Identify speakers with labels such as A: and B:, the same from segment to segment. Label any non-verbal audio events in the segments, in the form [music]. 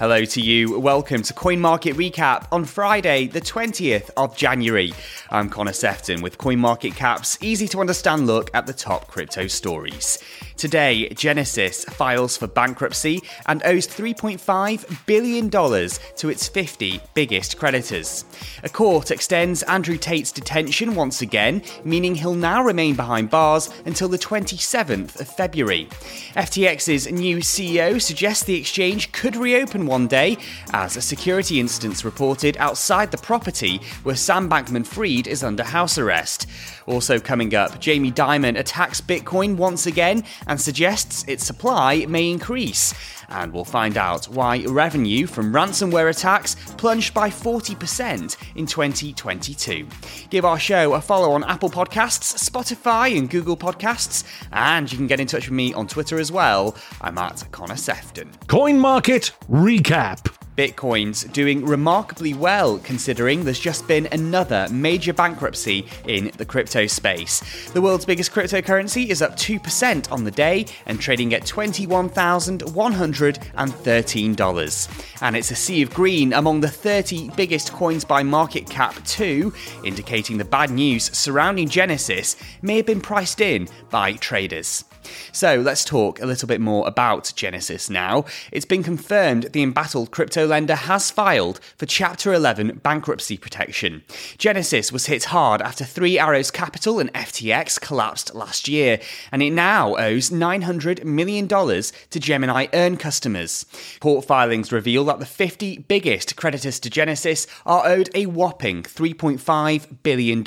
A: Hello to you. Welcome to Coin Market Recap on Friday, the 20th of January. I'm Connor Sefton with Coin Market Cap's easy to understand look at the top crypto stories. Today, Genesis files for bankruptcy and owes $3.5 billion to its 50 biggest creditors. A court extends Andrew Tate's detention once again, meaning he'll now remain behind bars until the 27th of February. FTX's new CEO suggests the exchange could reopen one day, as a security incident reported outside the property where Sam Bankman Fried is under house arrest. Also coming up, Jamie Dimon attacks Bitcoin once again and suggests its supply may increase. And we'll find out why revenue from ransomware attacks plunged by 40% in 2022. Give our show a follow on Apple Podcasts, Spotify, and Google Podcasts, and you can get in touch with me on Twitter as well. I'm at Connor Sefton.
B: Coin Market Recap.
A: Bitcoin's doing remarkably well considering there's just been another major bankruptcy in the crypto space. The world's biggest cryptocurrency is up 2% on the day and trading at $21,113. And it's a sea of green among the 30 biggest coins by market cap, too, indicating the bad news surrounding Genesis may have been priced in by traders. So let's talk a little bit more about Genesis now. It's been confirmed the embattled crypto lender has filed for Chapter 11 bankruptcy protection. Genesis was hit hard after Three Arrows Capital and FTX collapsed last year, and it now owes $900 million to Gemini Earn customers. Court filings reveal that the 50 biggest creditors to Genesis are owed a whopping $3.5 billion.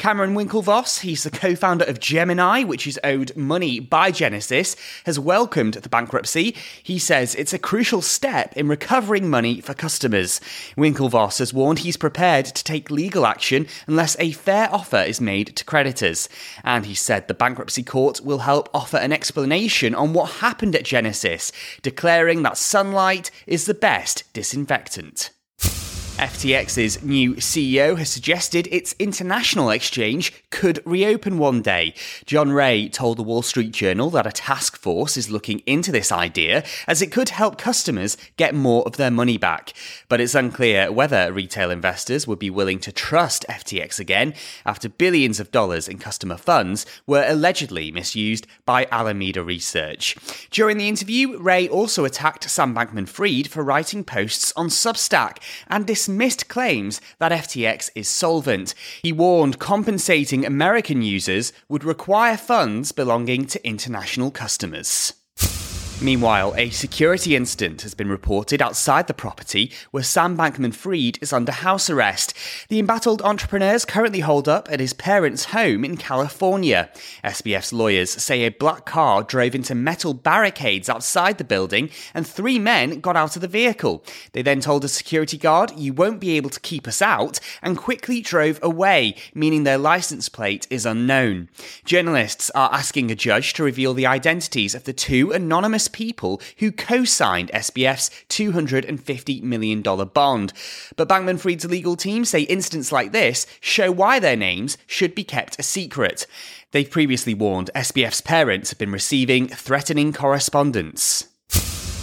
A: Cameron Winklevoss, he's the co founder of Gemini, which is owed money by Genesis, has welcomed the bankruptcy. He says it's a crucial step in recovering money for customers. Winklevoss has warned he's prepared to take legal action unless a fair offer is made to creditors. And he said the bankruptcy court will help offer an explanation on what happened at Genesis, declaring that sunlight is the best disinfectant. FTX's new CEO has suggested its international exchange could reopen one day. John Ray told the Wall Street Journal that a task force is looking into this idea as it could help customers get more of their money back. But it's unclear whether retail investors would be willing to trust FTX again after billions of dollars in customer funds were allegedly misused by Alameda Research. During the interview, Ray also attacked Sam Bankman Fried for writing posts on Substack and dismissed dismissed claims that FTX is solvent. He warned compensating American users would require funds belonging to international customers. Meanwhile, a security incident has been reported outside the property where Sam Bankman Fried is under house arrest. The embattled entrepreneur is currently holed up at his parents' home in California. SBF's lawyers say a black car drove into metal barricades outside the building and three men got out of the vehicle. They then told a security guard, You won't be able to keep us out, and quickly drove away, meaning their license plate is unknown. Journalists are asking a judge to reveal the identities of the two anonymous people who co signed SBF's $250 million bond. But Bankman Fried's legal team say incidents like this show why their names should be kept a secret. They've previously warned SBF's parents have been receiving threatening correspondence.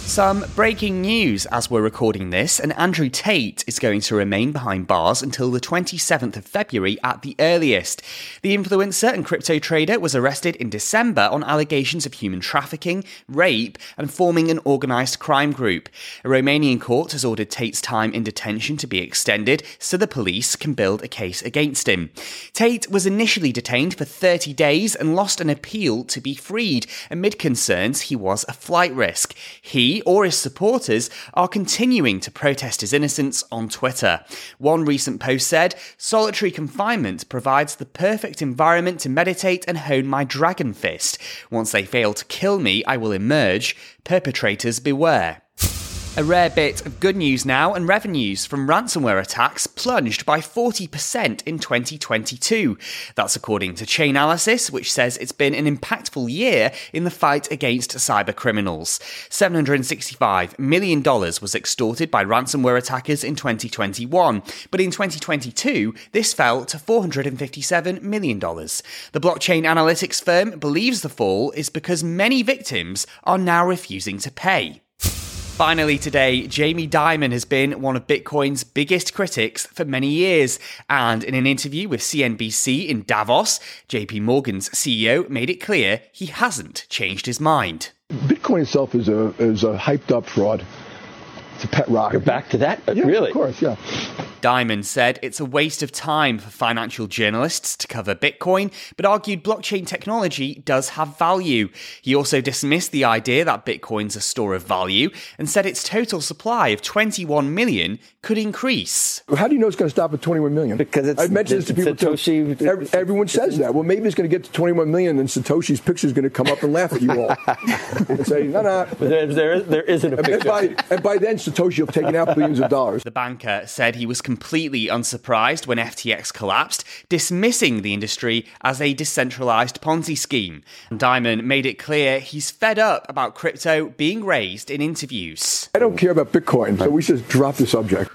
A: Some breaking news as we're recording this, and Andrew Tate is going to remain behind bars until the 27th of February at the earliest. The influencer and crypto trader was arrested in December on allegations of human trafficking, rape, and forming an organised crime group. A Romanian court has ordered Tate's time in detention to be extended so the police can build a case against him. Tate was initially detained for 30 days and lost an appeal to be freed amid concerns he was a flight risk. He or his supporters are continuing to protest his innocence on Twitter. One recent post said, Solitary confinement provides the perfect environment to meditate and hone my dragon fist. Once they fail to kill me, I will emerge. Perpetrators beware. A rare bit of good news now, and revenues from ransomware attacks plunged by 40% in 2022. That's according to Chainalysis, which says it's been an impactful year in the fight against cyber criminals. $765 million was extorted by ransomware attackers in 2021, but in 2022, this fell to $457 million. The blockchain analytics firm believes the fall is because many victims are now refusing to pay. Finally, today, Jamie Dimon has been one of Bitcoin's biggest critics for many years. And in an interview with CNBC in Davos, JP Morgan's CEO made it clear he hasn't changed his mind.
C: Bitcoin itself is a, is a hyped up fraud. It's a pet rock.
D: You're back to that?
C: Yeah,
D: really?
C: Of course, yeah.
A: Dimon said it's a waste of time for financial journalists to cover Bitcoin, but argued blockchain technology does have value. He also dismissed the idea that Bitcoin's a store of value and said its total supply of 21 million could increase.
C: How do you know it's going to stop at 21 million?
D: Because it's-
C: I've mentioned this to people
D: Satoshi-
C: too. Every- everyone says that. Well, maybe it's going to get to 21 million, and Satoshi's picture is going to come up and laugh at you all and [laughs] say, "No, no."
D: There, there, there isn't a
C: And
D: picture.
C: by, and by then, Satoshi will have taken out billions of dollars.
A: The banker said he was completely unsurprised when FTX collapsed, dismissing the industry as a decentralized Ponzi scheme. And Dimon made it clear he's fed up about crypto being raised in interviews.
C: I don't care about Bitcoin, so we should just drop the subject.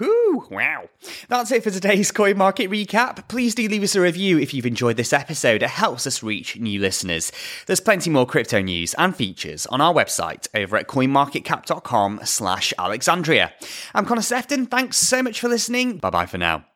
A: Wow. That's it for today's coin market recap. Please do leave us a review if you've enjoyed this episode. It helps us reach new listeners. There's plenty more crypto news and features on our website over at coinmarketcap.com slash Alexandria. I'm Connor Sefton. Thanks so much for listening. Bye bye for now.